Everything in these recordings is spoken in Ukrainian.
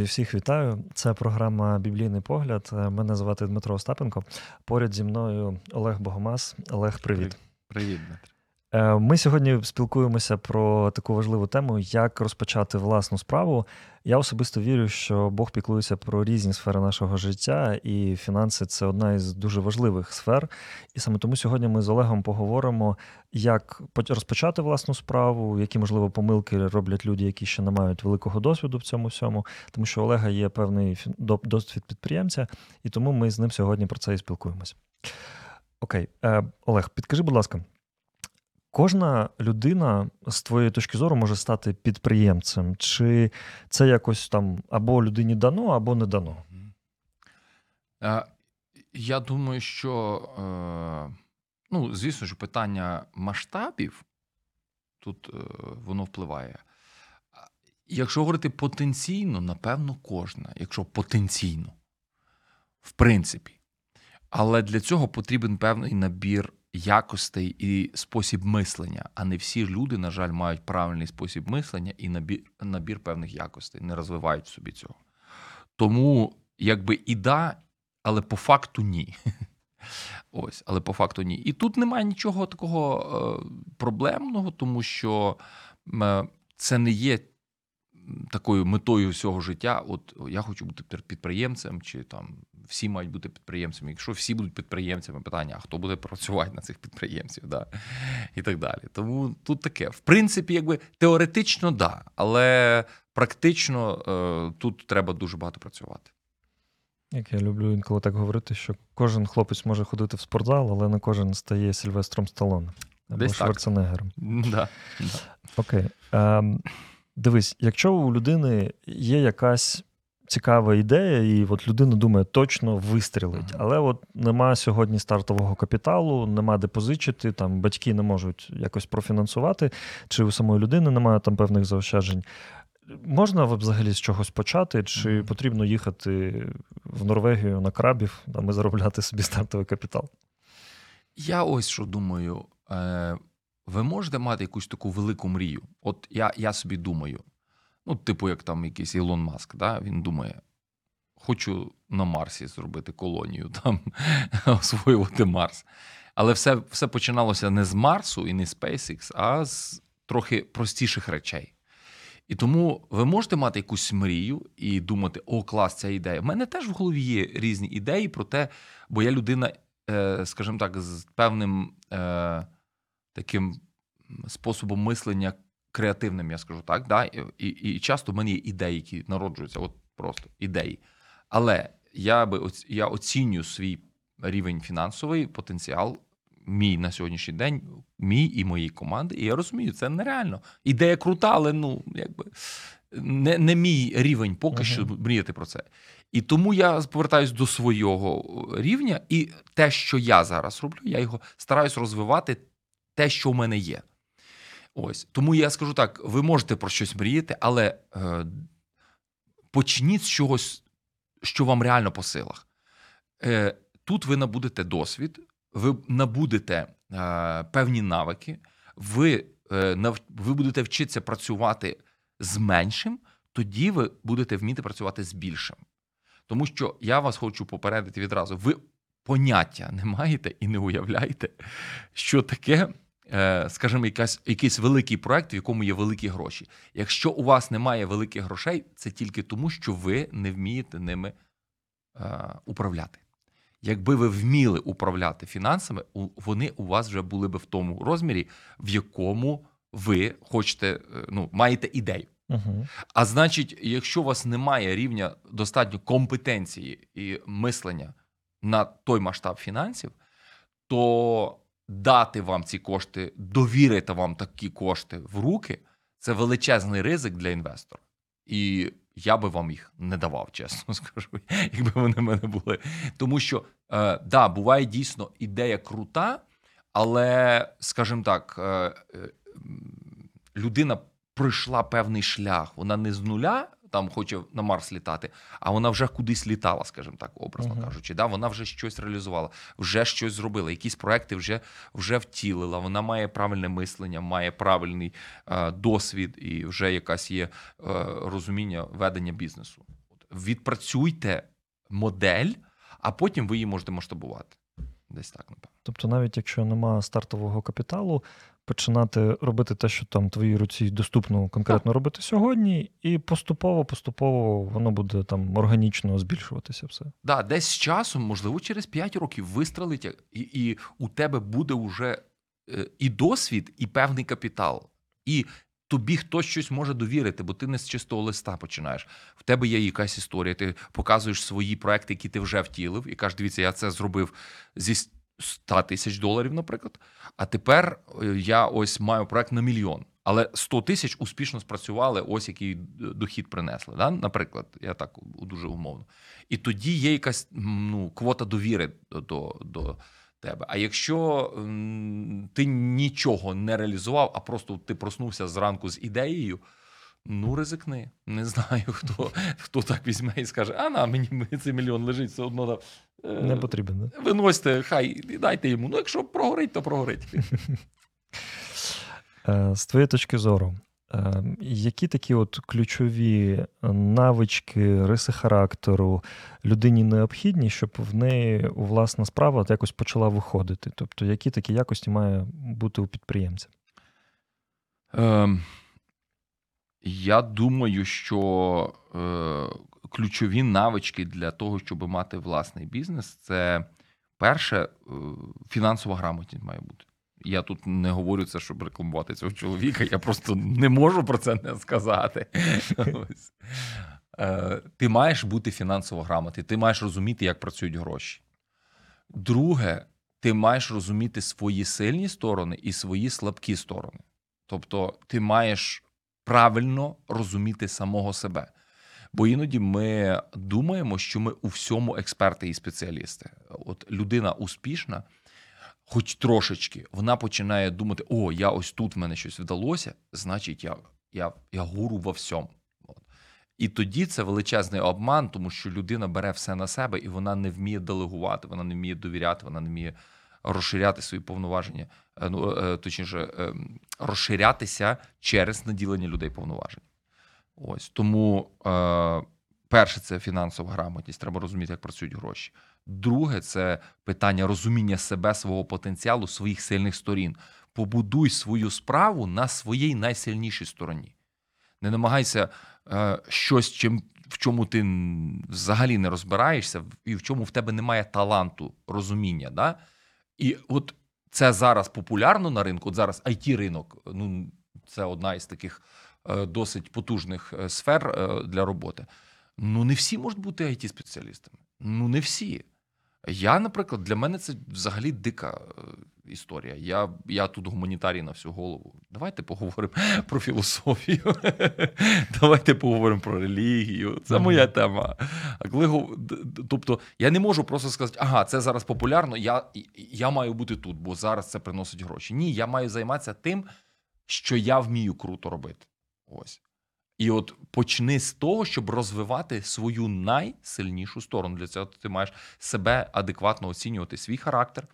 Друзі, всіх вітаю. Це програма Біблійний погляд. Е, Мене звати Дмитро Остапенко. Поряд зі мною Олег Богомаз. Олег, привіт. Привіт, Дмитро. Е, Ми сьогодні спілкуємося про таку важливу тему, як розпочати власну справу. Я особисто вірю, що Бог піклується про різні сфери нашого життя, і фінанси це одна із дуже важливих сфер. І саме тому сьогодні ми з Олегом поговоримо, як розпочати власну справу, які можливо помилки роблять люди, які ще не мають великого досвіду в цьому всьому. Тому що Олега є певний досвід підприємця, і тому ми з ним сьогодні про це і спілкуємося. Окей, Е, Олег, підкажи, будь ласка. Кожна людина з твоєї точки зору може стати підприємцем, чи це якось там або людині дано, або не дано? Е, Я думаю, що е, ну, звісно ж, питання масштабів тут е, воно впливає. Якщо говорити потенційно, напевно, кожна, якщо потенційно, в принципі. Але для цього потрібен певний набір якостей і спосіб мислення. А не всі люди, на жаль, мають правильний спосіб мислення і набір, набір певних якостей, не розвивають собі цього. Тому, якби і да, але по факту ні. Ось, але по факту ні. І тут немає нічого такого е, проблемного, тому що е, це не є такою метою всього життя. От я хочу бути підприємцем, чи там всі мають бути підприємцями. Якщо всі будуть підприємцями, питання, а хто буде працювати на цих підприємців, да? і так далі. Тому тут таке. В принципі, якби теоретично, да, але практично е, тут треба дуже багато працювати. Як я люблю інколи так говорити, що кожен хлопець може ходити в спортзал, але не кожен стає Сільвестром Сталоне або Десь так. Шварценеггером. Да, да. Окей. Ем, дивись, якщо у людини є якась цікава ідея, і от людина думає, точно вистрілить, але от нема сьогодні стартового капіталу, нема де позичити, там батьки не можуть якось профінансувати, чи у самої людини немає там певних заощаджень. Можна взагалі з чогось почати, чи потрібно їхати в Норвегію на крабів там, і заробляти собі стартовий капітал? Я ось що думаю. Ви можете мати якусь таку велику мрію. От я, я собі думаю, ну, типу, як там якийсь Ілон Маск, да? він думає, хочу на Марсі зробити колонію, там освоювати Марс. Але все, все починалося не з Марсу і не з SpaceX, а з трохи простіших речей. І тому ви можете мати якусь мрію і думати, о, клас, ця ідея. У мене теж в голові є різні ідеї про те, бо я людина, е, скажімо так, з певним е, таким способом мислення креативним, я скажу так. Да? І, і, часто в мене є ідеї, які народжуються, от просто ідеї. Але я би я оцінюю свій рівень фінансовий потенціал. Мій на сьогоднішній день, мій і моєї команди, і я розумію, це нереально. Ідея крута, але ну якби не, не мій рівень поки Мгм. що мріяти про це. І тому я повертаюсь до свого рівня, і те, що я зараз роблю, я його стараюсь розвивати те, що в мене є. Ось тому я скажу так: ви можете про щось мріяти, але е, почніть з чогось, що вам реально по силах. Е, тут ви набудете досвід, ви набудете е, певні навики, ви, е, нав, ви будете вчитися працювати з меншим, тоді ви будете вміти працювати з більшим. Тому що я вас хочу попередити відразу: ви поняття не маєте і не уявляєте, що таке, е, скажімо, якась, якийсь великий проект, в якому є великі гроші. Якщо у вас немає великих грошей, це тільки тому, що ви не вмієте ними е, управляти. Якби ви вміли управляти фінансами, вони у вас вже були би в тому розмірі, в якому ви хочете, е, ну, маєте ідею. Угу. А значить, якщо у вас немає рівня достатньо компетенції і мислення на той масштаб фінансів, то дати вам ці кошти, довірити вам такі кошти в руки це величезний ризик для інвестора. І я би вам їх не давав, чесно скажу, якби вони в мене були. Тому що е, да, буває дійсно ідея крута, але, скажімо так, е, е, людина пройшла певний шлях. Вона не з нуля там хоче на Марс літати, а вона вже кудись літала, скажімо так, образно Мгм. кажучи. Да? Вона вже щось реалізувала, вже щось зробила, якісь проекти вже, вже втілила. Вона має правильне мислення, має правильний е, досвід і вже якась є е, розуміння ведення бізнесу. Відпрацюйте модель, а потім ви її можете масштабувати. Десь так, напевно. Тобто, навіть якщо нема стартового капіталу, починати робити те, що там твоїй руці доступно конкретно робити сьогодні, і поступово, поступово воно буде там органічно збільшуватися все. Да, десь з часом, можливо, через 5 років вистрелить, і, і у тебе буде вже е, і досвід, і певний капітал. І тобі хтось щось може довірити, бо ти не з чистого листа починаєш. В тебе є якась історія, ти показуєш свої проекти, які ти вже втілив, і кажеш, дивіться, я це зробив зі 100 тисяч доларів, наприклад. А тепер е, я ось маю проект на мільйон. Але 100 тисяч успішно спрацювали, ось який дохід принесли. Да? Наприклад, я так дуже умовно. І тоді є якась ну, квота довіри до, до, до тебе. А якщо ти нічого не реалізував, а просто ти проснувся зранку з ідеєю. Ну, ризикни. Не знаю, хто хто так візьме і скаже: а на мені, цей мільйон лежить, все одно там, е, Не потрібен. Да? виносьте, хай і дайте йому. Ну, якщо прогорить, то прогорить. Е, З твоєї точки зору, які такі от ключові навички, риси характеру людині необхідні, щоб в неї власна справа якось почала виходити? Тобто, які такі якості має бути у підприємця? Ем, я думаю, що е, ключові навички для того, щоб мати власний бізнес, це перше, е, фінансова грамотність має бути. Я тут не говорю це, щоб рекламувати цього чоловіка. Я просто не можу про це не сказати. Е, ти маєш бути фінансово грамотний, ти маєш розуміти, як працюють гроші. Друге, ти маєш розуміти свої сильні сторони і свої слабкі сторони. Тобто, ти маєш правильно розуміти самого себе. Бо іноді ми думаємо, що ми у всьому експерти і спеціалісти. От людина успішна, хоч трошечки, вона починає думати: о, я ось тут в мене щось вдалося, значить, я, я, я гуру во всьому. І тоді це величезний обман, тому що людина бере все на себе і вона не вміє делегувати, вона не вміє довіряти, вона не вміє розширяти свої повноваження, е, ну е, точніше, е, розширятися через наділення людей повноважень. Ось тому е, перше це фінансова грамотність. Треба розуміти, як працюють гроші. Друге, це питання розуміння себе, свого потенціалу, своїх сильних сторін. Побудуй свою справу на своїй найсильнішій стороні. Не намагайся е, щось, чим, в чому ти взагалі не розбираєшся, і в чому в тебе немає таланту, розуміння. Да? І от це зараз популярно на ринку. От зараз it ринок ну це одна із таких е, досить потужних е, сфер е, для роботи. Ну, не всі можуть бути it спеціалістами Ну, не всі. Я, наприклад, для мене це взагалі дика е, історія. Я, я тут гуманітарій на всю голову. Давайте поговоримо про філософію. Давайте поговоримо про релігію. Це моя тема. А коли тобто я не можу просто сказати, ага, це зараз популярно, я, я маю бути тут, бо зараз це приносить гроші. Ні, я маю займатися тим, що я вмію круто робити. Ось. І от почни з того, щоб розвивати свою найсильнішу сторону. Для цього ти маєш себе адекватно оцінювати свій характер,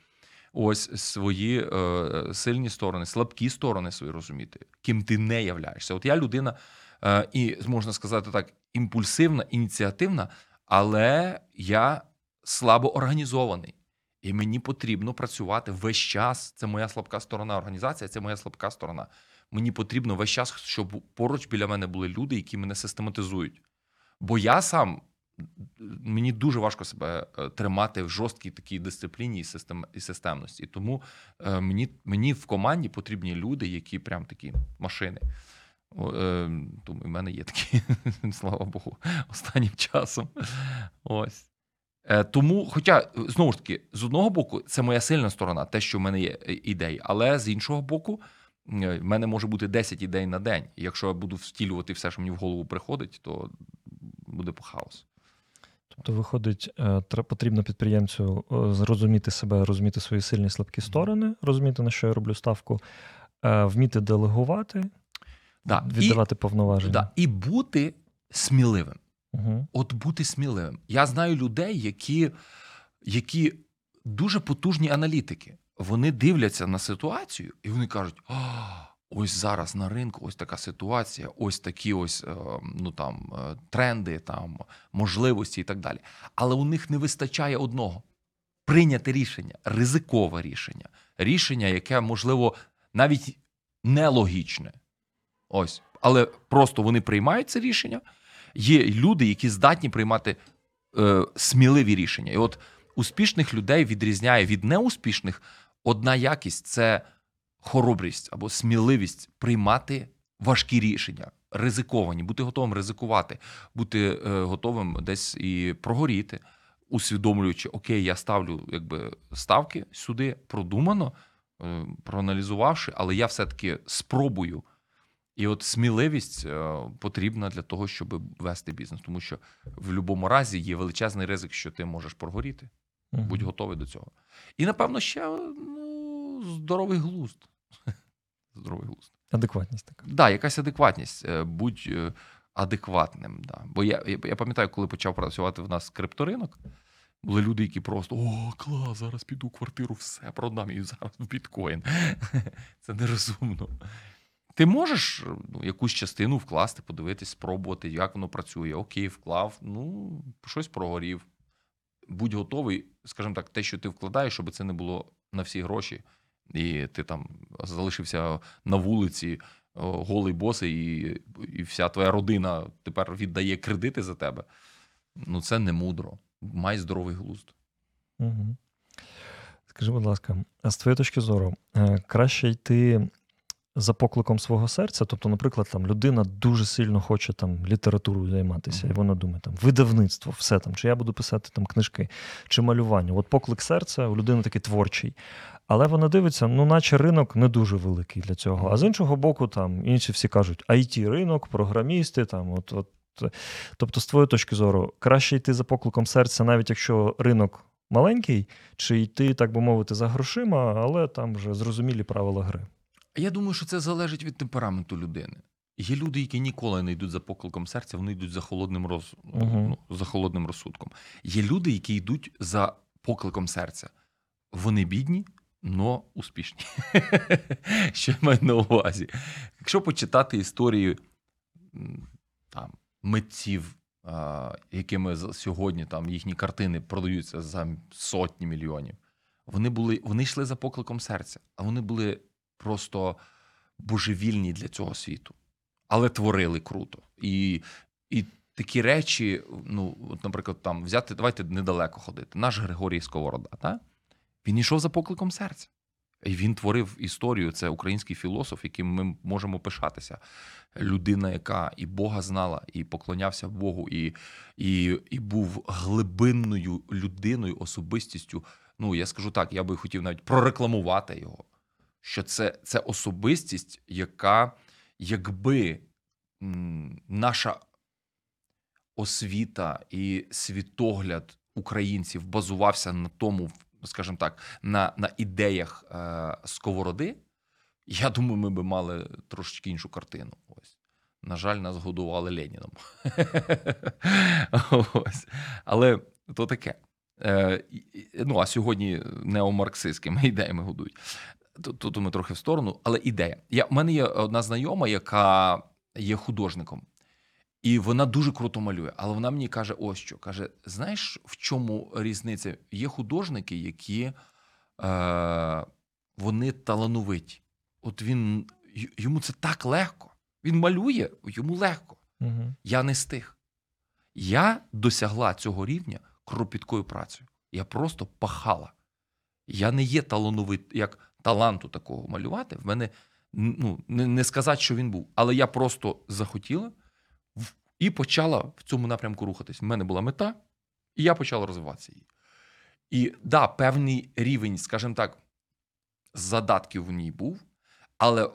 ось свої е, сильні сторони, слабкі сторони свої розуміти, ким ти не являєшся. От я людина, е, і можна сказати так, імпульсивна, ініціативна, але я слабо організований. І мені потрібно працювати весь час. Це моя слабка сторона. Організація це моя слабка сторона. Мені потрібно весь час, щоб поруч біля мене були люди, які мене систематизують. Бо я сам мені дуже важко себе е, тримати в жорсткій такій дисципліні і систем, і системності. І тому е, мені, мені в команді потрібні люди, які прям такі машини. Е, Тому в мене є такі, слава Богу, останнім часом. Ось. Тому, хоча, знову ж таки, з одного боку, це моя сильна сторона, те, що в мене є ідеї, але з іншого боку, в мене може бути 10 ідей на день. І якщо я буду втілювати все, що мені в голову приходить, то буде по хаос. Тобто, виходить, е, потрібно підприємцю е, зрозуміти себе, розуміти свої сильні слабкі сторони, розуміти, на що я роблю ставку, е, вміти делегувати, Да. віддавати І, повноваження. да, і бути сміливим. Угу. От бути сміливим. Я знаю людей, які, які дуже потужні аналітики. Вони дивляться на ситуацію і вони кажуть: а, ось зараз на ринку ось така ситуація, ось такі ось е, ну, там, е, тренди, там, можливості і так далі. Але у них не вистачає одного: прийняти рішення, ризикове рішення, рішення, яке, можливо, навіть нелогічне. Ось. Але просто вони приймають це рішення. Є люди, які здатні приймати е, сміливі рішення. І от успішних людей відрізняє від неуспішних одна якість це хоробрість або сміливість приймати важкі рішення, ризиковані, бути готовим ризикувати, бути е, готовим десь і прогоріти, усвідомлюючи, окей, я ставлю якби ставки сюди продумано, е, проаналізувавши, але я все-таки спробую. І от сміливість е, потрібна для того, щоб вести бізнес, тому що в будь-якому разі є величезний ризик, що ти можеш прогоріти. Будь готовий до цього. І напевно ще ну, здоровий глузд. Здоровий глузд. Адекватність така. Да, якась адекватність. Е, Будь е, адекватним. Да. Бо я, я, я пам'ятаю, коли почав працювати в нас крипторинок, були люди, які просто о, клас, зараз піду квартиру, все продам і зараз в біткоін. Це нерозумно. Ти можеш ну, якусь частину вкласти, подивитись, спробувати, як воно працює. Окей, вклав, ну, щось прогорів. Будь готовий, скажімо так, те, що ти вкладаєш, щоб це не було на всі гроші, і ти там залишився на вулиці, голий босий, і, і вся твоя родина тепер віддає кредити за тебе. Ну, це не мудро. Май здоровий глузд. Угу. Скажи, будь ласка, а з твоєї точки зору, е, краще йти за покликом свого серця? Тобто, наприклад, там людина дуже сильно хоче там літературою займатися, Мгм. і вона думає, там видавництво, все там, чи я буду писати там книжки, чи малювання. От поклик серця у людини такий творчий. Але вона дивиться, ну, наче ринок не дуже великий для цього. А з іншого боку, там інші всі кажуть, it ринок, програмісти, там, от, от. Тобто, з твоєї точки зору, краще йти за покликом серця, навіть якщо ринок маленький, чи йти, так би мовити, за грошима, але там вже зрозумілі правила гри. Я думаю, що це залежить від темпераменту людини. Є люди, які ніколи не йдуть за покликом серця, вони йдуть за холодним роз... Мгм. ну, за холодним розсудком. Є люди, які йдуть за покликом серця. Вони бідні, но успішні. Що я маю на увазі? Якщо почитати історії м, там, митців, якими сьогодні там їхні картини продаються за сотні мільйонів, вони були, вони йшли за покликом серця, а вони були просто божевільні для цього світу, але творили круто. І, і такі речі, ну, от, наприклад, там взяти, давайте недалеко ходити. Наш Григорій Сковорода, та? він йшов за покликом серця. І він творив історію. Це український філософ, яким ми можемо пишатися. Людина, яка і Бога знала, і поклонявся Богу, і, і, і був глибинною людиною, особистістю. Ну, я скажу так, я би хотів навіть прорекламувати його. Що це, це особистість, яка, якби наша освіта і світогляд українців базувався на тому, скажімо так, на, на ідеях е, сковороди, я думаю, ми би мали трошечки іншу картину. Ось. На жаль, нас годували Леніном. Але то таке. Е, ну, а сьогодні неомарксистськими ідеями годують. Тут, тут ми трохи в сторону, але ідея. Я, у мене є одна знайома, яка є художником. І вона дуже круто малює, але вона мені каже: ось що. Каже: знаєш, в чому різниця? Є художники, які е, вони талановиті. От він йому це так легко. Він малює, йому легко. Угу. Я не стиг. Я досягла цього рівня кропіткою працею. Я просто пахала. Я не є талановит, як таланту такого малювати. В мене ну, не, не сказати, що він був. Але я просто захотіла і почала в цьому напрямку рухатись. В мене була мета, і я почала розвиватися її. І да, певний рівень, скажімо так, задатків в ній був, але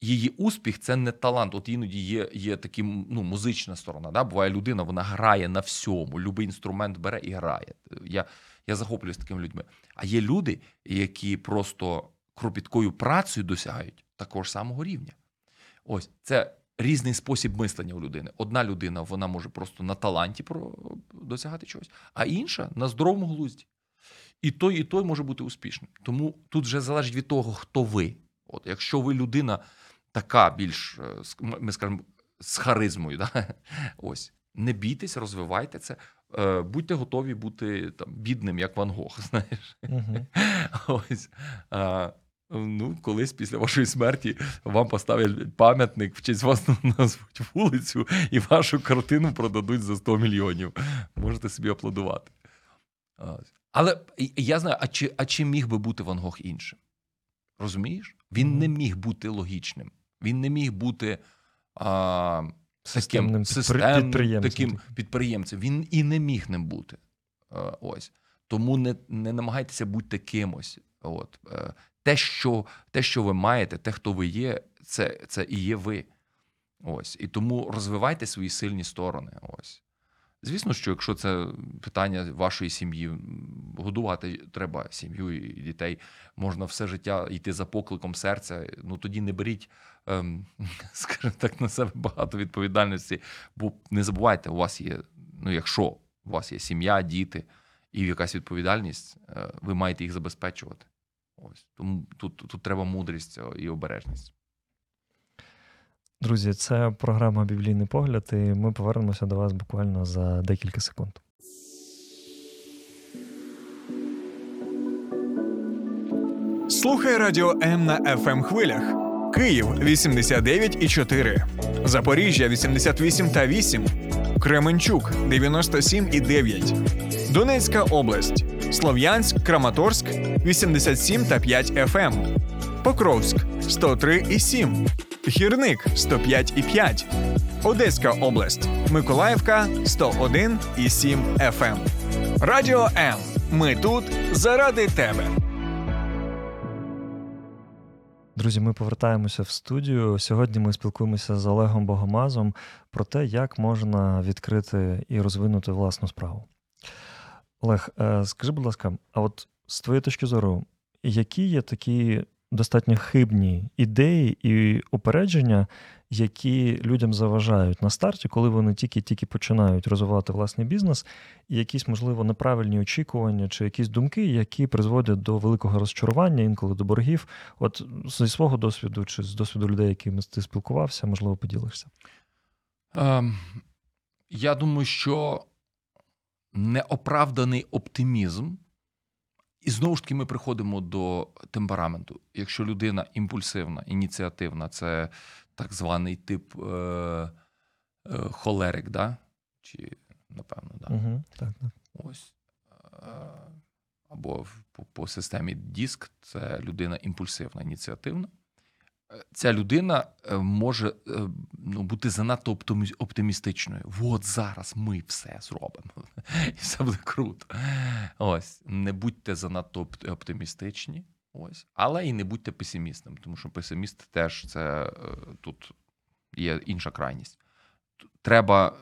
її успіх це не талант. От іноді є, є такі ну, музична сторона. Да? Буває людина, вона грає на всьому, любий інструмент бере і грає. Я, я захоплююсь такими людьми. А є люди, які просто кропіткою працею досягають такого ж самого рівня. Ось це різний спосіб мислення у людини. Одна людина вона може просто на таланті досягати чогось, а інша на здоровому глузді. І той, і той може бути успішним. Тому тут вже залежить від того, хто ви. От якщо ви людина така більш, е, ми скажемо, з харизмою, да? ось не бійтесь, розвивайте це. Е, Будьте готові бути там бідним, як Ван Гог, знаєш. Угу. Ось. Ну, колись після вашої смерті вам поставлять пам'ятник, в честь вас назвуть вулицю, і вашу картину продадуть за 100 мільйонів. Можете собі аплодувати. Але я знаю, а чи, а чи міг би бути Ван Гог іншим? Розумієш? Він не міг бути логічним. Він не міг бути а, Системним системним, підприємцем таким підприємцем. Він і не міг ним бути. Е, Ось. Тому не, не намагайтеся бути кимось. От. Те, що, те, що ви маєте, те, хто ви є, це, це і є ви. Ось. І тому розвивайте свої сильні сторони. Ось. Звісно, що якщо це питання вашої сім'ї, годувати треба сім'ю і дітей, можна все життя йти за покликом серця. Ну тоді не беріть, ем, скажімо так, на себе багато відповідальності. Бо не забувайте, у вас є, ну якщо у вас є сім'я, діти і якась відповідальність, е, ви маєте їх забезпечувати. Ось тому тут, тут треба мудрість е, і обережність. Друзі, це програма Біблійний погляд, і ми повернемося до вас буквально за декілька секунд. Слухай радіо М на fm хвилях. Київ 89,4, Запоріжжя 88 та 8, Кременчук 97 і 9, Донецька область, Слов'янськ, Краматорськ 87 та 5 FM, Покровськ 103 і 7, Гірник 105 і 5, Одеська область, Миколаївка 101 і 7 FM. Радіо М. Ми тут заради тебе. Друзі, ми повертаємося в студію. Сьогодні ми спілкуємося з Олегом Богомазом про те, як можна відкрити і розвинути власну справу. Олег, е, скажи, будь ласка, а от з твоєї точки зору, які є такі достатньо хибні ідеї і упередження, які людям заважають на старті, коли вони тільки-тільки починають розвивати власний бізнес, і якісь, можливо, неправильні очікування чи якісь думки, які призводять до великого розчарування, інколи до боргів. От зі свого досвіду чи з досвіду людей, якими ти спілкувався, можливо, поділишся. Ем, я думаю, що неоправданий оптимізм, і знову ж таки ми приходимо до темпераменту. Якщо людина імпульсивна, ініціативна, це так званий тип е, е, холерик, да? чи напевно, да. Угу, так, так. Ось. Е, Або по, по системі диск це людина імпульсивна, ініціативна. Ця людина е, може е, ну, бути занадто оптимі- оптимістичною. От зараз ми все зробимо. І все буде круто. Ось. Не будьте занадто оптимістичні. Ось. Але і не будьте песимістом, тому що песиміст теж це е, тут є інша крайність. Треба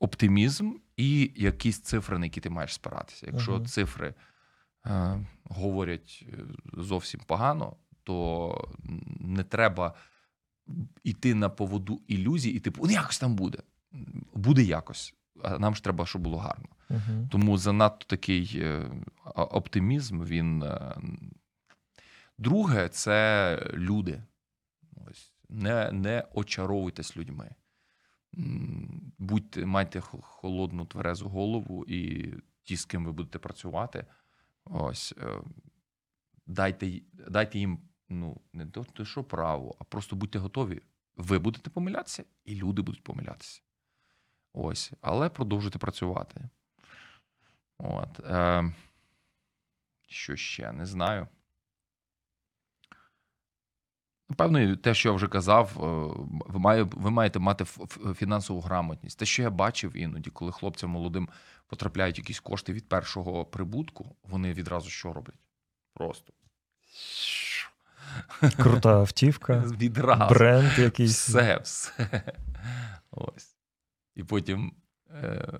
оптимізм і якісь цифри, на які ти маєш спиратися. Якщо Мгм. цифри е, говорять зовсім погано, то не треба йти на поводу ілюзій, і типу, ну якось там буде. Буде якось. А нам ж треба, щоб було гарно. Угу. Тому занадто такий е, оптимізм. Він е, друге, це люди. Ось не, не очаровуйтесь людьми. Будьте, майте холодну тверезу голову, і ті, з ким ви будете працювати, ось е, дайте, дайте їм ну, не то, що право, а просто будьте готові. Ви будете помилятися, і люди будуть помилятися. Ось, але продовжуйте працювати. От. Е, що ще? Не знаю. Напевно, те, що я вже казав, е, ви, має, ви маєте мати фінансову грамотність. Те, що я бачив іноді, коли хлопцям молодим потрапляють якісь кошти від першого прибутку, вони відразу що роблять? Просто Крута автівка, Відразу. бренд якийсь. Все, все. Ось. І потім е,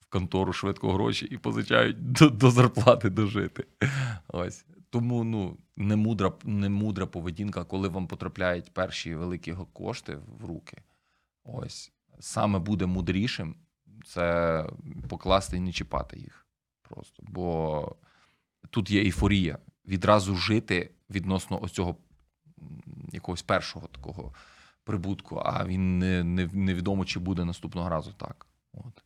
в контору швидко гроші і позичають до, до зарплати дожити. Ось. Тому ну, не мудра, не мудра поведінка, коли вам потрапляють перші великі кошти в руки. Ось. Саме буде мудрішим це покласти і не чіпати їх. Просто. Бо тут є ейфорія. Відразу жити відносно ось якогось першого такого прибутку, а він не, не, невідомо, чи буде наступного разу так. От.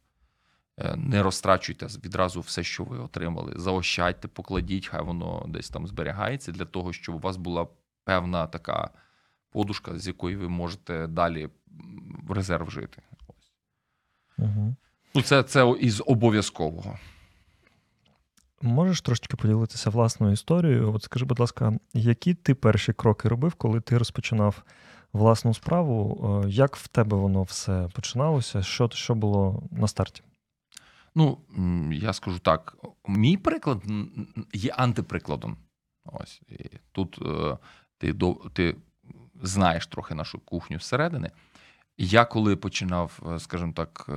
Е, Не розтрачуйте відразу все, що ви отримали. Заощадьте, покладіть, хай воно десь там зберігається для того, щоб у вас була певна така подушка, з якої ви можете далі в резерв жити. Угу. Ну, це, це із обов'язкового. Можеш трошечки поділитися власною історією? От скажи, будь ласка, які ти перші кроки робив, коли ти розпочинав власну справу? Е, Як в тебе воно все починалося? Що, що було на старті? Ну, я скажу так: мій приклад є антиприкладом. Ось і тут е, ти, ти знаєш трохи нашу кухню зсередини. Я коли починав, е, скажімо так,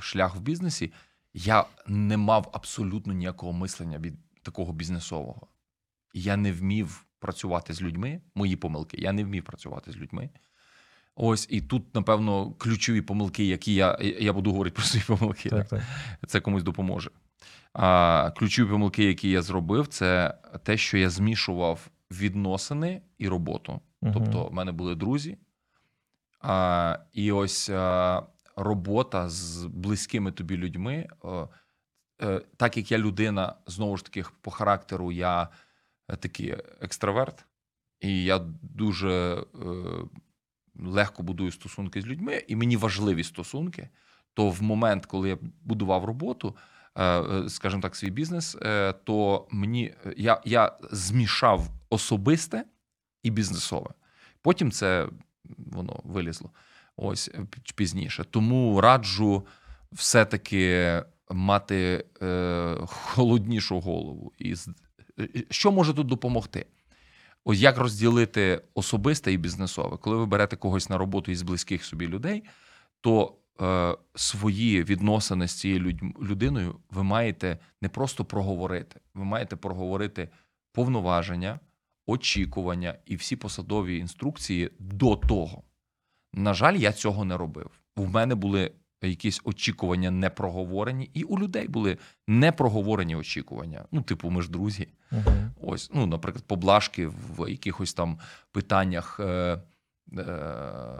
шлях в бізнесі, я не мав абсолютно ніякого мислення від такого бізнесового. Я не вмів працювати з людьми, мої помилки, я не вмів працювати з людьми. Ось і тут, напевно, ключові помилки, які я, я буду говорити про свої помилки. Так, так. Це комусь допоможе. А, ключові помилки, які я зробив, це те, що я змішував відносини і роботу. Мгм. Тобто, в мене були друзі, а, і ось а, робота з близькими тобі людьми. е, е, так як я людина, знову ж таки, по характеру, я е, такий екстраверт, і я дуже легко будую стосунки з людьми, і мені важливі стосунки. То в момент, коли я будував роботу, скажімо так, свій бізнес, то мені я, я змішав особисте і бізнесове. Потім це воно вилізло ось е, пізніше. Тому раджу все-таки мати е, холоднішу голову. І е, що може тут допомогти? Ось як розділити особисте і бізнесове? Коли ви берете когось на роботу із близьких собі людей, то е, свої відносини з цією людиною ви маєте не просто проговорити, ви маєте проговорити повноваження, очікування і всі посадові інструкції до того. На жаль, я цього не робив. У мене були якісь очікування непроговорені, і у людей були непроговорені очікування. Ну, типу, ми ж друзі. Мгм. Ось, ну, наприклад, поблажки в якихось там питаннях. Е, е,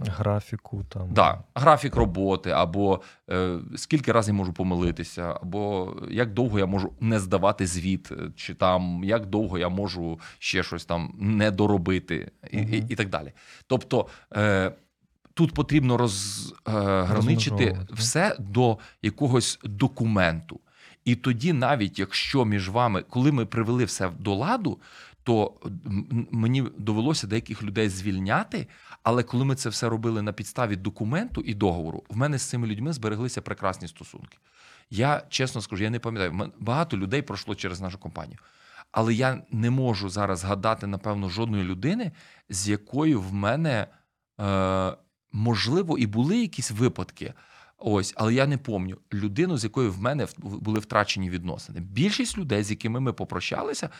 Графіку там. Да, графік роботи, або е, скільки разів я можу помилитися, або як довго я можу не здавати звіт, е, чи там як довго я можу ще щось там не доробити, і, і, Мгм. і так далі. Тобто е, тут потрібно розграничити Розмежовувати. все до якогось документу. І тоді, навіть якщо між вами, коли ми привели все до ладу, то мені довелося деяких людей звільняти. Але коли ми це все робили на підставі документу і договору, в мене з цими людьми збереглися прекрасні стосунки. Я чесно скажу, я не пам'ятаю, багато людей пройшло через нашу компанію. Але я не можу зараз згадати, напевно, жодної людини, з якою в мене е, можливо і були якісь випадки. Ось, але я не пам'ятаю людину, з якою в мене були втрачені відносини. Більшість людей, з якими ми попрощалися,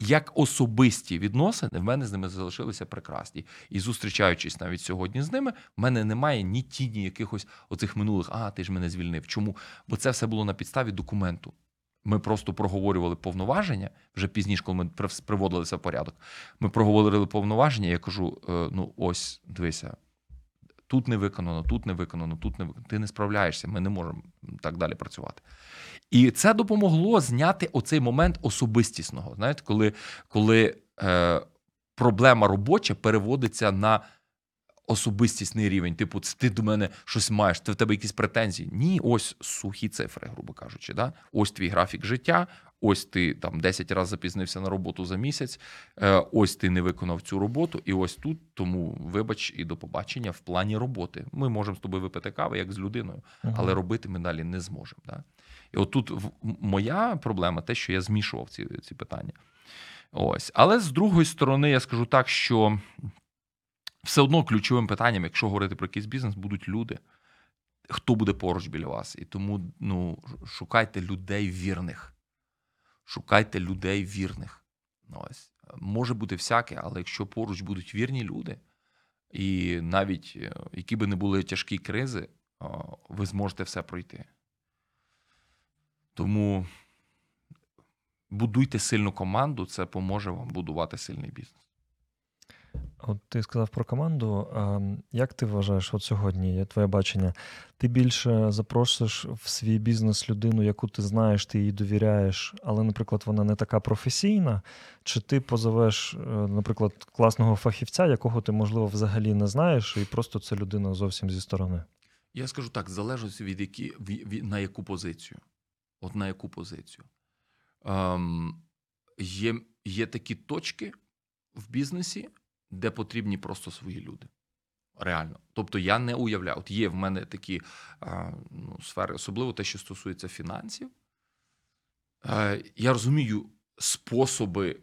як особисті відносини, в мене з ними залишилися прекрасні. І зустрічаючись навіть сьогодні з ними, в мене немає ні тіні якихось оцих минулих, а ти ж мене звільнив. Чому? Бо це все було на підставі документу. Ми просто проговорювали повноваження вже пізніше, коли ми прив- приводилися в порядок. Ми проговорили повноваження. Я кажу: е, ну ось, дивися, тут не виконано, тут не виконано, тут не виконано. Ти не справляєшся, ми не можемо так далі працювати. І це допомогло зняти оцей момент особистісного. Знаєте, коли, коли е, проблема робоча переводиться на особистісний рівень. Типу, ти до мене щось маєш, ти в тебе якісь претензії. Ні, ось сухі цифри, грубо кажучи. Да? Ось твій графік життя, ось ти там 10 разів запізнився на роботу за місяць, е, ось ти не виконав цю роботу, і ось тут тому вибач і до побачення в плані роботи. Ми можемо з тобою випити кави як з людиною, але робити ми далі не зможемо. Да? І отут моя проблема те, що я змішував ці, ці питання. Ось. Але з другої сторони, я скажу так, що все одно ключовим питанням, якщо говорити про якийсь бізнес, будуть люди. Хто буде поруч біля вас? І тому ну, шукайте людей вірних. Шукайте людей вірних. Ось. Може бути всяке, але якщо поруч будуть вірні люди, і навіть е, які би не були тяжкі кризи, ви зможете все пройти. Тому будуйте сильну команду, це поможе вам будувати сильний бізнес. От ти сказав про команду. Як ти вважаєш, от сьогодні твоє бачення? Ти більше запросиш в свій бізнес людину, яку ти знаєш, ти їй довіряєш, але, наприклад, вона не така професійна, чи ти позовеш, е, наприклад, класного фахівця, якого ти, можливо, взагалі не знаєш, і просто це людина зовсім зі сторони? Я скажу так: залежить від які, на яку позицію. От на яку позицію. Ем, є, є такі точки в бізнесі, де потрібні просто свої люди. Реально. Тобто я не уявляю. От є в мене такі а, ну, сфери, особливо те, що стосується фінансів. Е, я розумію способи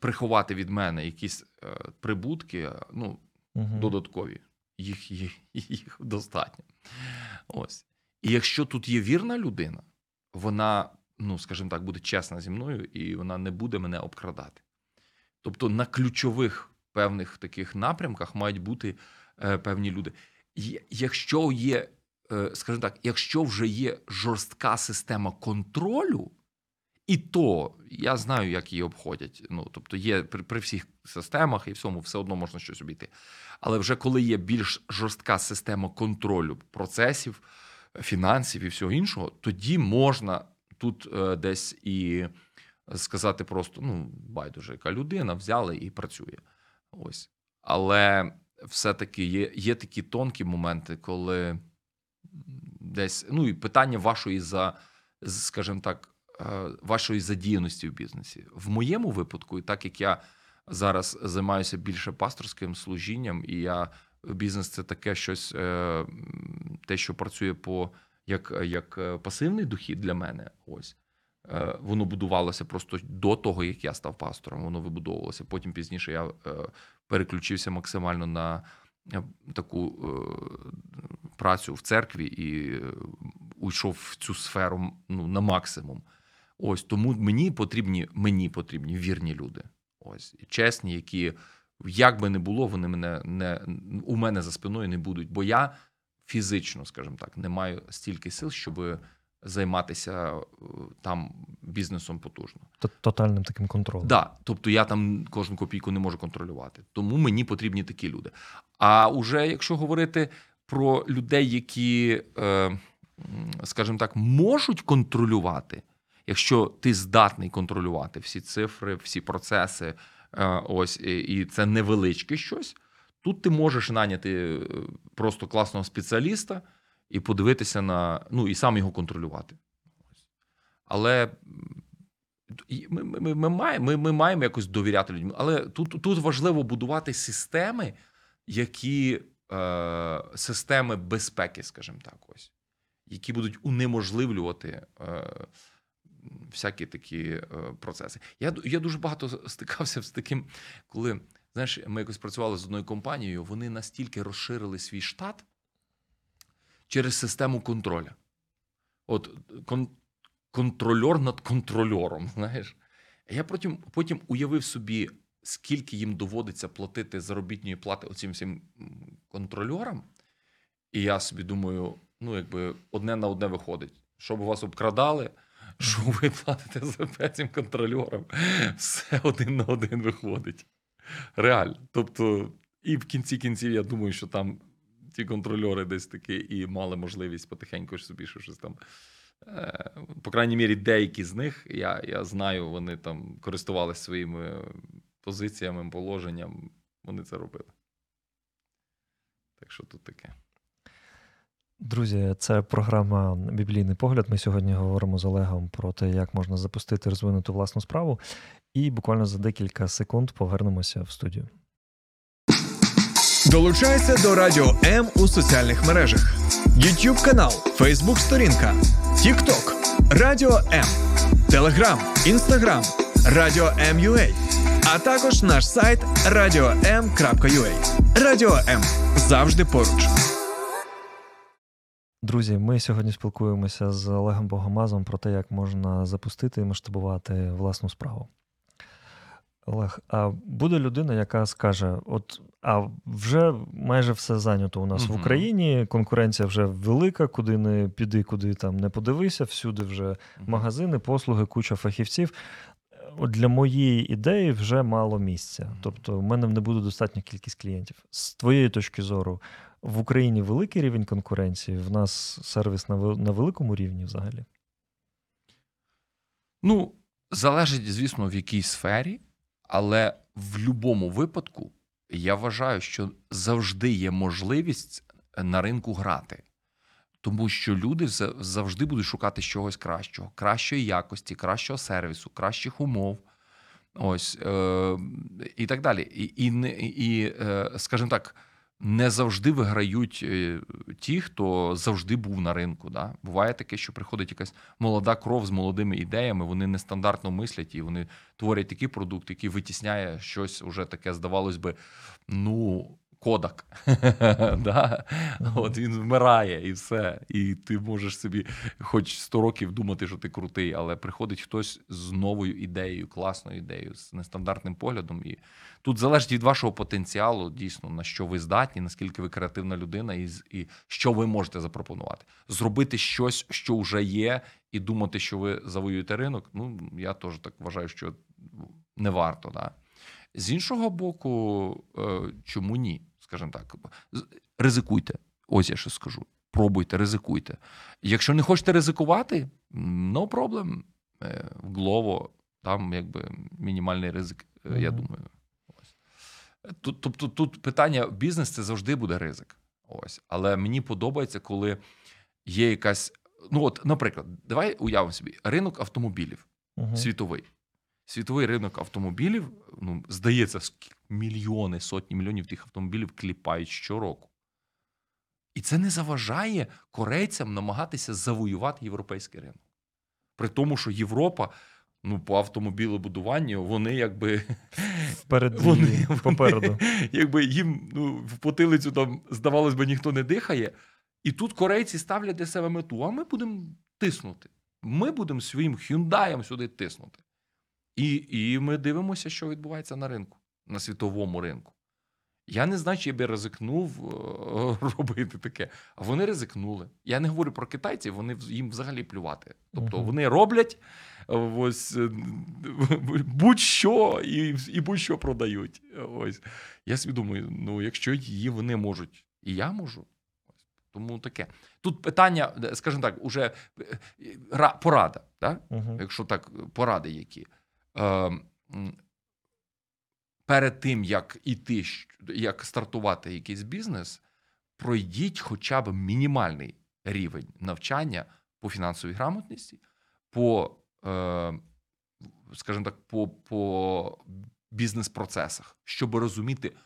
приховати від мене якісь е, прибутки, е, ну, Угу. додаткові. Їх, їх, їх достатньо. Ось. І якщо тут є вірна людина, вона, ну, скажімо так, буде чесна зі мною, і вона не буде мене обкрадати. Тобто на ключових певних таких напрямках мають бути е, певні люди. Якщо є, е, скажімо так, якщо вже є жорстка система контролю, і то я знаю, як її обходять. Ну, тобто, є при, при всіх системах і всьому все одно можна щось обійти. Але вже коли є більш жорстка система контролю процесів, фінансів і всього іншого, тоді можна тут е, десь і сказати просто: ну, байдуже, яка людина взяли і працює. Ось. Але все-таки є, є такі тонкі моменти, коли десь, ну і питання вашої за, скажімо так, е, вашої задіяності в бізнесі. В моєму випадку, і так як я зараз займаюся більше пасторським служінням, і я бізнес це таке щось, е, те, що працює по як, як е, пасивний дохід для мене. Ось. Е, Воно будувалося просто до того, як я став пастором. Воно вибудовувалося. Потім пізніше я е, переключився максимально на е, таку працю в церкві і уйшов в цю сферу ну, на максимум. Ось тому мені потрібні, мені потрібні вірні люди. Ось чесні, які як би не було, вони мене не у мене за спиною не будуть. Бо я фізично, скажімо так, не маю стільки сил, щоб займатися е, там бізнесом потужно. Тотальним таким контролем. Да, тобто я там кожну копійку не можу контролювати. Тому мені потрібні такі люди. А уже якщо говорити про людей, які, е, скажімо так, можуть контролювати, якщо ти здатний контролювати всі цифри, всі процеси, е, ось і, це невеличке щось. Тут ти можеш наняти просто класного спеціаліста і подивитися на ну і сам його контролювати. Але ми, ми, ми, ми, маємо, ми, ми маємо якось довіряти людям. Але тут, тут важливо будувати системи, які е, системи безпеки, скажімо так, ось, які будуть унеможливлювати е, всякі такі е, процеси. Я, я дуже багато стикався з таким, коли знаєш, ми якось працювали з одною компанією, вони настільки розширили свій штат через систему контроля. От кон, контрольор над контрольором. Знаєш, я потім, потім уявив собі, скільки їм доводиться платити заробітної плати оцим всім контрольорам. І я собі думаю, ну, якби одне на одне виходить. Щоб вас обкрадали, що ви платите за цим контрольорам, все один на один виходить. Реально. Тобто, і в кінці кінців я думаю, що там ті контрольори десь таки і мали можливість потихеньку собі щось там. е, По крайній мірі, деякі з них, я, я знаю, вони там користувалися своїми позиціями, положенням, вони це робили. Так що тут таке. Друзі, це програма Біблійний погляд. Ми сьогодні говоримо з Олегом про те, як можна запустити розвинути власну справу. І буквально за декілька секунд повернемося в студію. Долучайся до Радіо М у соціальних мережах: YouTube канал, Facebook сторінка, TikTok, Радіо М, Telegram, Instagram, Радіо М.Ю.А. а також наш сайт radio.m.ua. Радіо М завжди поруч. Друзі, ми сьогодні спілкуємося з Олегом Богомазом про те, як можна запустити і масштабувати власну справу. Олег, а буде людина, яка скаже: от, а вже майже все зайнято у нас в Україні, конкуренція вже велика, куди не піди, куди там не подивися, всюди вже магазини, послуги, куча фахівців. От для моєї ідеї вже мало місця. Тобто, в мене не буде достатня кількість клієнтів. З твоєї точки зору, в Україні великий рівень конкуренції, в нас сервіс на, на великому рівні взагалі. Ну, залежить, звісно, в якій сфері, але в будь-якому випадку я вважаю, що завжди є можливість на ринку грати. Тому що люди завжди будуть шукати чогось кращого, кращої якості, кращого сервісу, кращих умов. Ось е, і так далі. І, і, і е, скажімо так, не завжди виграють е, ті, хто завжди був на ринку. Да? Буває таке, що приходить якась молода кров з молодими ідеями, вони нестандартно мислять і вони творять такий продукт, який витісняє щось уже таке, здавалось би, ну. Кодак, да? От він вмирає і все. І ти можеш собі хоч 100 років думати, що ти крутий, але приходить хтось з новою ідеєю, класною ідеєю, з нестандартним поглядом. І тут залежить від вашого потенціалу, дійсно, на що ви здатні, наскільки ви креативна людина, і, і що ви можете запропонувати. Зробити щось, що вже є, і думати, що ви завоюєте ринок. Ну я теж так вважаю, що не варто. Да? З іншого боку, е, чому ні? Скажімо так, ризикуйте. Ось я що скажу. Пробуйте, ризикуйте. Якщо не хочете ризикувати, no problem. Е, В Glovo там якби мінімальний ризик, е, я думаю. Ось. Тут, тобто тут питання бізнес це завжди буде ризик. Ось. Але мені подобається, коли є якась. Ну, от, наприклад, давай уявимо собі ринок автомобілів Угу. світовий. Світовий ринок автомобілів, ну, здається, мільйони, сотні мільйонів тих автомобілів кліпають щороку. І це не заважає корейцям намагатися завоювати європейський ринок. При тому, що Європа, ну, по автомобілебудуванню, вони якби. Вперед Вони, попереду. Вони, якби їм ну, в потилицю там, здавалось би, ніхто не дихає. І тут корейці ставлять для себе мету, а ми будемо тиснути. Ми будемо своїм хюндаєм сюди тиснути. І, і ми дивимося, що відбувається на ринку, на світовому ринку. Я не знаю, чи я би ризикнув е, робити таке. А вони ризикнули. Я не говорю про китайців, вони їм взагалі плювати. Тобто вони роблять е, ось е, будь-що і, і будь-що продають. Ось. Я собі ну якщо її вони можуть, і я можу. Тому таке. Тут питання, скажімо так, уже порада. Так? Угу. якщо так, поради які. Е, м, перед тим, як іти, як стартувати якийсь бізнес, пройдіть хоча б мінімальний рівень навчання по фінансовій грамотності, по, е, скажімо так, по, по бізнес-процесах, щоб розуміти,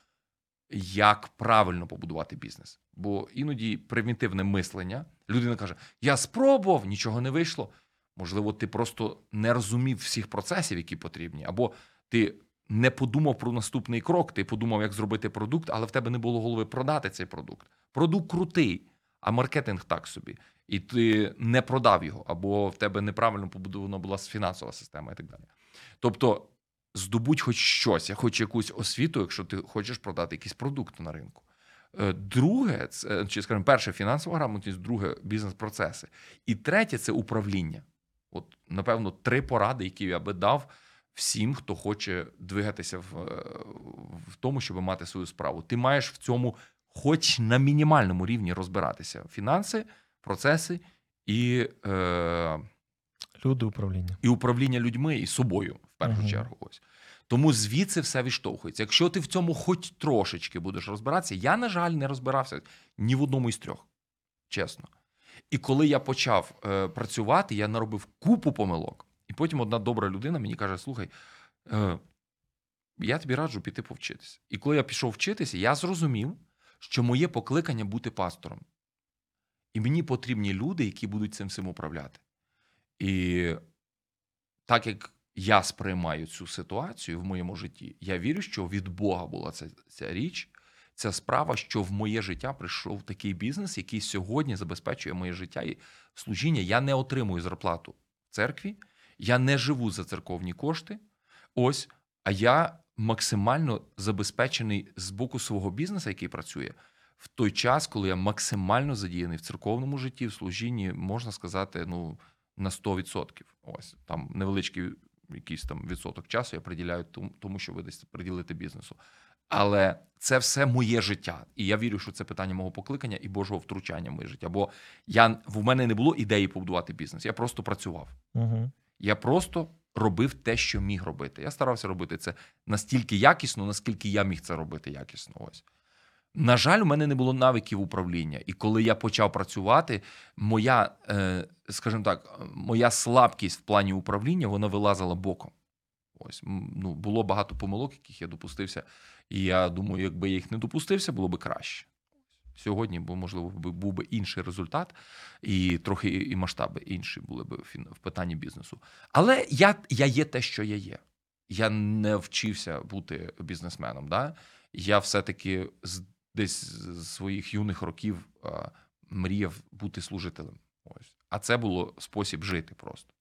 як правильно побудувати бізнес. Бо іноді примітивне мислення, людина каже: Я спробував, нічого не вийшло. Можливо, ти просто не розумів всіх процесів, які потрібні, або ти не подумав про наступний крок, ти подумав, як зробити продукт, але в тебе не було голови продати цей продукт. Продукт крутий, а маркетинг так собі. І ти не продав його, або в тебе неправильно побудована була фінансова система і так далі. Тобто, здобудь хоч щось, хоч якусь освіту, якщо ти хочеш продати якийсь продукт на ринку. Е, Друге, це чи скажімо, перше фінансова грамотність, друге бізнес-процеси. І третє це управління. От, напевно, три поради, які я би дав всім, хто хоче двигатися в, е, в тому, щоб мати свою справу. Ти маєш в цьому, хоч на мінімальному рівні, розбиратися: фінанси, процеси і, е, Люди управління. і управління людьми і собою, в першу Мгм. чергу. Ось. Тому звідси все відштовхується. Якщо ти в цьому хоч трошечки будеш розбиратися, я, на жаль, не розбирався ні в одному із трьох. Чесно. І коли я почав е, працювати, я наробив купу помилок. І потім одна добра людина мені каже: слухай, е, я тобі раджу піти повчитися. І коли я пішов вчитися, я зрозумів, що моє покликання бути пастором. І мені потрібні люди, які будуть цим всім управляти. І так як я сприймаю цю ситуацію в моєму житті, я вірю, що від Бога була ця, ця річ, ця справа, що в моє життя прийшов такий бізнес, який сьогодні забезпечує моє життя і служіння. Я не отримую зарплату в церкві, я не живу за церковні кошти. Ось, а я максимально забезпечений з боку свого бізнесу, який працює, в той час, коли я максимально задіяний в церковному житті, в служінні, можна сказати, ну на 100%. Ось там невеличкий якийсь там відсоток часу я приділяю тому, що ви десь приділите бізнесу. Але це все моє життя, і я вірю, що це питання мого покликання і Божого втручання в моє життя. Бо я в мене не було ідеї побудувати бізнес. Я просто працював. Угу. Я просто робив те, що міг робити. Я старався робити це настільки якісно, наскільки я міг це робити якісно. Ось. На жаль, у мене не було навиків управління. І коли я почав працювати, моя, е, скажімо так, моя слабкість в плані управління вона вилазила боком. Ось ну, було багато помилок, яких я допустився. І я думаю, якби я їх не допустився, було би краще. Сьогодні, бо можливо був би інший результат, і трохи і масштаби інші були б в питанні бізнесу. Але я, я є те, що я є. Я не вчився бути бізнесменом. Да? Я все-таки з десь з своїх юних років а, мріяв бути служителем. Ось. А це було спосіб жити просто.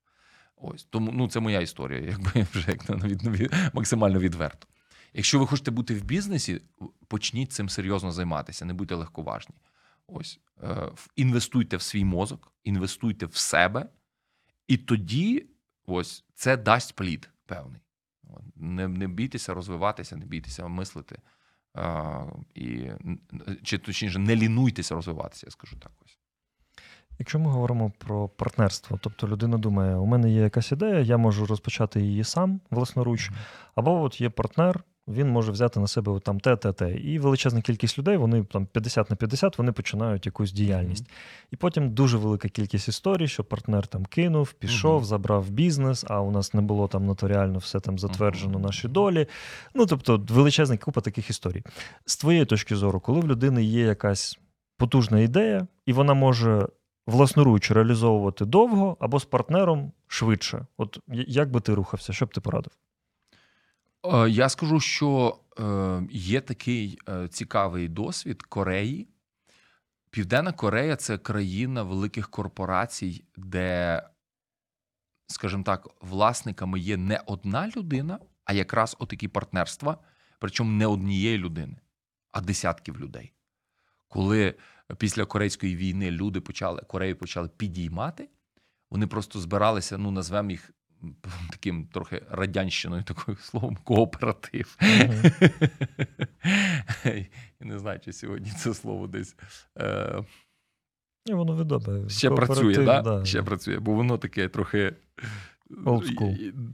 Ось. Тому ну, це моя історія, якби вже як на від, від, максимально відверто. Якщо ви хочете бути в бізнесі, почніть цим серйозно займатися, не будьте легковажні. Ось е, інвестуйте в свій мозок, інвестуйте в себе, і тоді ось це дасть плід певний. Не, не бійтеся розвиватися, не бійтеся мислити. А, і, чи точніше, не лінуйтеся розвиватися, я скажу так. Ось. Якщо ми говоримо про партнерство, тобто людина думає, у мене є якась ідея, я можу розпочати її сам власноруч, або от є партнер, він може взяти на себе там те, те, те. І величезна кількість людей, вони там 50 на 50, вони починають якусь діяльність. І потім дуже велика кількість історій, що партнер там кинув, пішов, Мгм. забрав бізнес, а у нас не було там нотаріально все там затверджено Мгм. наші долі. Ну тобто, величезна купа таких історій. З твоєї точки зору, коли в людини є якась потужна ідея, і вона може власноруч реалізовувати довго або з партнером швидше. От як би ти рухався, що б ти порадив? Е, Я скажу, що е, є такий е, цікавий досвід Кореї. Південна Корея це країна великих корпорацій, де, скажімо так, власниками є не одна людина, а якраз отакі партнерства, причому не однієї людини, а десятків людей. Коли після корейської війни люди почали Корею почали підіймати, вони просто збиралися, ну назвемо їх таким трохи радянщиною, такою словом, кооператив. Я не знаю, чи сьогодні це слово десь е, І воно відоме. ще працює, Кооператив, да? ще працює, бо воно таке трохи.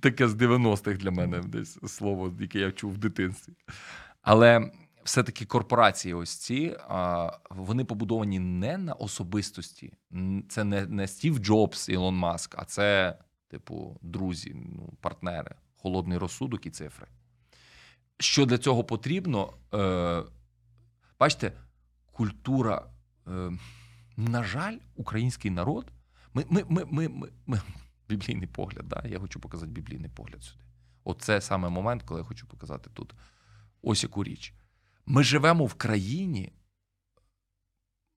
Таке з 90-х для мене десь слово, яке я чув в дитинстві. Але все-таки корпорації, ось ці, вони побудовані не на особистості. Це не, не Стів Джобс, Ілон Маск, а це, типу, друзі, ну, партнери, холодний розсудок і цифри. Що для цього потрібно? Е, бачите, культура. Е, на жаль, український народ. Ми, ми, ми, ми, ми, ми біблійний погляд. Да? Я хочу показати біблійний погляд сюди. Оце саме момент, коли я хочу показати тут ось яку річ. Ми живемо в країні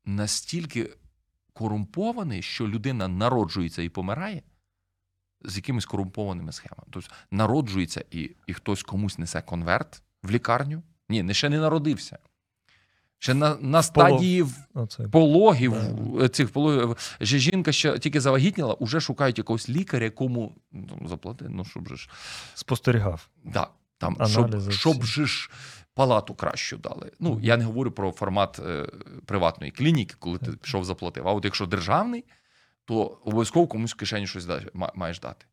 настільки корумпований, що людина народжується і помирає з якимись корумпованими схемами. Тобто народжується і, і хтось комусь несе конверт в лікарню. Ні, не ще не народився. Ще на, на стадії Оце. пологів Да. е, цих пологів. Ще жінка ще тільки завагітніла, уже шукають якогось лікаря, якому ну, заплатити, ну щоб же ж Спостерігав. да, там, щоб, Аналізи щоб же ж палату кращу дали. Ну, Мгм. я не говорю про формат е, приватної клініки, коли ти пішов заплатив. А от якщо державний, то обов'язково комусь в кишені щось маєш дати.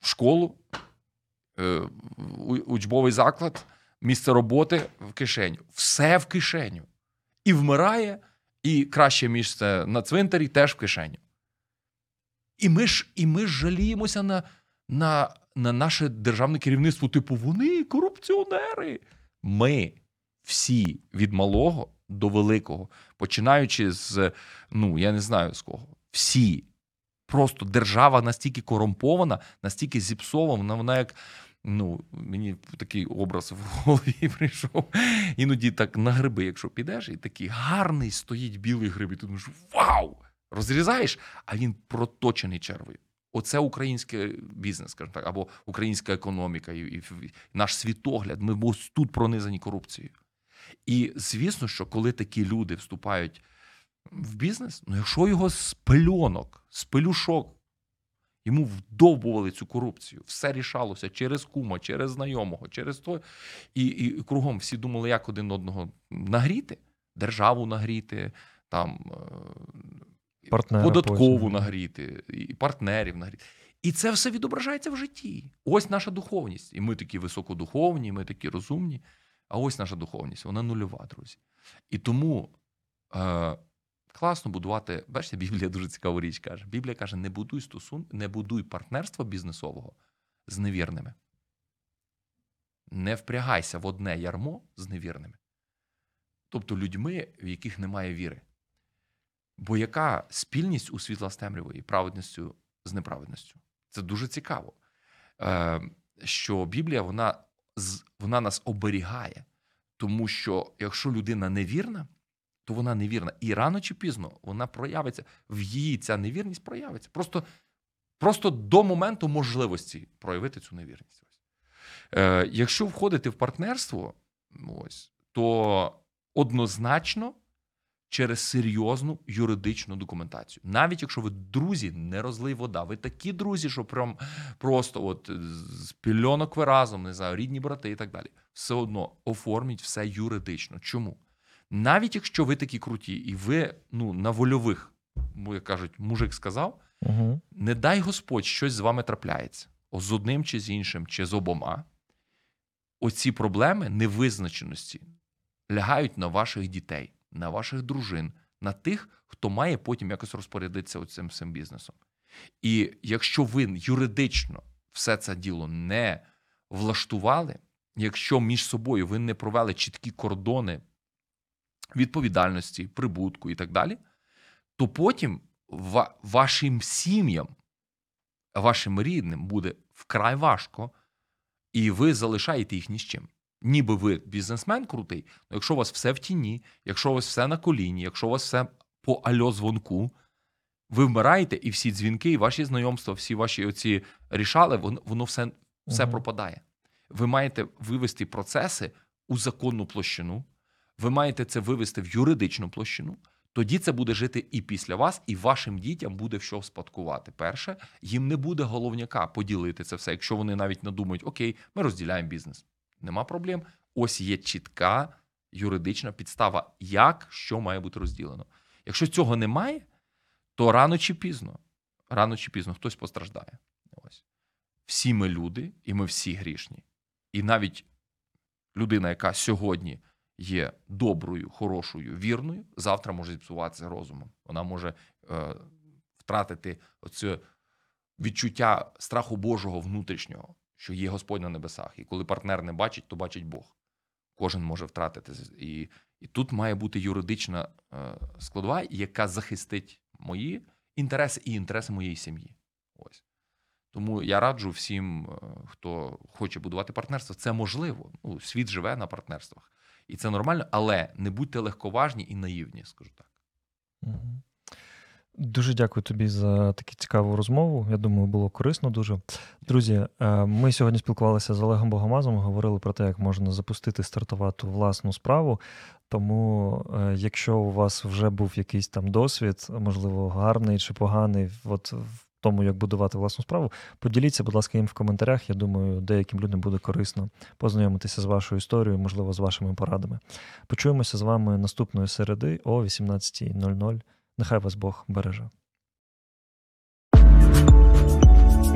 В школу, е, учбовий заклад, місце роботи в кишеню. Все в кишеню. І вмирає, і краще місце на цвинтарі теж в кишеню. І ми ж, і ми ж жаліємося на, на, на наше державне керівництво, типу, вони корупціонери. Ми всі від малого до великого, починаючи з, ну, я не знаю з кого, всі Просто держава настільки корумпована, настільки зіпсована, вона як. Ну, мені такий образ в голові прийшов. Іноді так на гриби, якщо підеш, і такий гарний стоїть білий гриб, і ти думаєш, вау! Розрізаєш, а він проточений червою. Оце український бізнес, скажімо так, або українська економіка, і, і, і наш світогляд. Ми ось тут пронизані корупцією. І звісно, що коли такі люди вступають в бізнес, ну якщо його з пельонок, з пелюшок, йому вдовбували цю корупцію, все рішалося через кума, через знайомого, через то. І, і кругом всі думали, як один одного нагріти, державу нагріти, там е, податкову потім. нагріти, і партнерів нагріти. І це все відображається в житті. Ось наша духовність. І ми такі високодуховні, ми такі розумні. А ось наша духовність, вона нульова, друзі. І тому е, класно будувати. Бачите, Біблія дуже цікаву річ каже. Біблія каже: не будуй стосун, не будуй партнерства бізнесового з невірними. Не впрягайся в одне ярмо з невірними. Тобто людьми, в яких немає віри. Бо яка спільність у світла з темрявою і праведністю з неправедністю? Це дуже цікаво. Е, що Біблія вона, вона нас оберігає, тому що якщо людина невірна, то вона невірна. І рано чи пізно вона проявиться, в її ця невірність проявиться. Просто, просто до моменту можливості проявити цю невірність. Ось. Е, якщо входити в партнерство, ось, то однозначно через серйозну юридичну документацію. Навіть якщо ви друзі, не розлий вода, ви такі друзі, що прям просто от з пільонок ви разом, не знаю, рідні брати і так далі. Все одно оформіть все юридично. Чому? Навіть якщо ви такі круті, і ви ну, на вольових, як кажуть, мужик сказав, Угу. не дай Господь, щось з вами трапляється. О, з одним чи з іншим, чи з обома. Оці проблеми невизначеності лягають на ваших дітей, на ваших дружин, на тих, хто має потім якось розпорядитися цим всім бізнесом. І якщо ви юридично все це діло не влаштували, якщо між собою ви не провели чіткі кордони відповідальності, прибутку і так далі, то потім вашим сім'ям, вашим рідним буде вкрай важко, і ви залишаєте їх ні з чим. Ніби ви бізнесмен крутий, але якщо у вас все в тіні, якщо у вас все на коліні, якщо у вас все по альо дзвонку, ви вмираєте, і всі дзвінки, і ваші знайомства, всі ваші оці рішали, воно, воно все, все Мгм. пропадає. Ви маєте вивести процеси у законну площину, ви маєте це вивести в юридичну площину. Тоді це буде жити і після вас, і вашим дітям буде що спадкувати. Перше, їм не буде головняка поділити це все. Якщо вони навіть надумають, окей, ми розділяємо бізнес. Нема проблем. Ось є чітка юридична підстава, як що має бути розділено. Якщо цього немає, то рано чи пізно, рано чи пізно хтось постраждає. Ось. Всі ми люди, і ми всі грішні. І навіть людина, яка сьогодні є доброю, хорошою, вірною, завтра може зіпсуватися розумом. Вона може е, втратити оце відчуття страху Божого внутрішнього, що є Господь на небесах. І коли партнер не бачить, то бачить Бог. Кожен може втратити. І, і тут має бути юридична е, складова, яка захистить мої інтереси і інтереси моєї сім'ї. Ось. Тому я раджу всім, е, хто хоче будувати партнерство, це можливо. Ну, світ живе на партнерствах. І це нормально, але не будьте легковажні і наївні, скажу так. Дуже дякую тобі за таку цікаву розмову. Я думаю, було корисно дуже. Друзі, е, ми сьогодні спілкувалися з Олегом Богомазом, говорили про те, як можна запустити, стартувати власну справу. Тому, е, якщо у вас вже був якийсь там досвід, можливо, гарний чи поганий, от в тому, як будувати власну справу, поділіться, будь ласка, їм в коментарях. Я думаю, деяким людям буде корисно познайомитися з вашою історією, можливо, з вашими порадами. Почуємося з вами наступної середи о 18.00. Нехай вас Бог береже.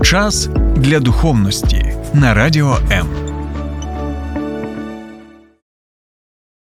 Час для духовності на радіо М.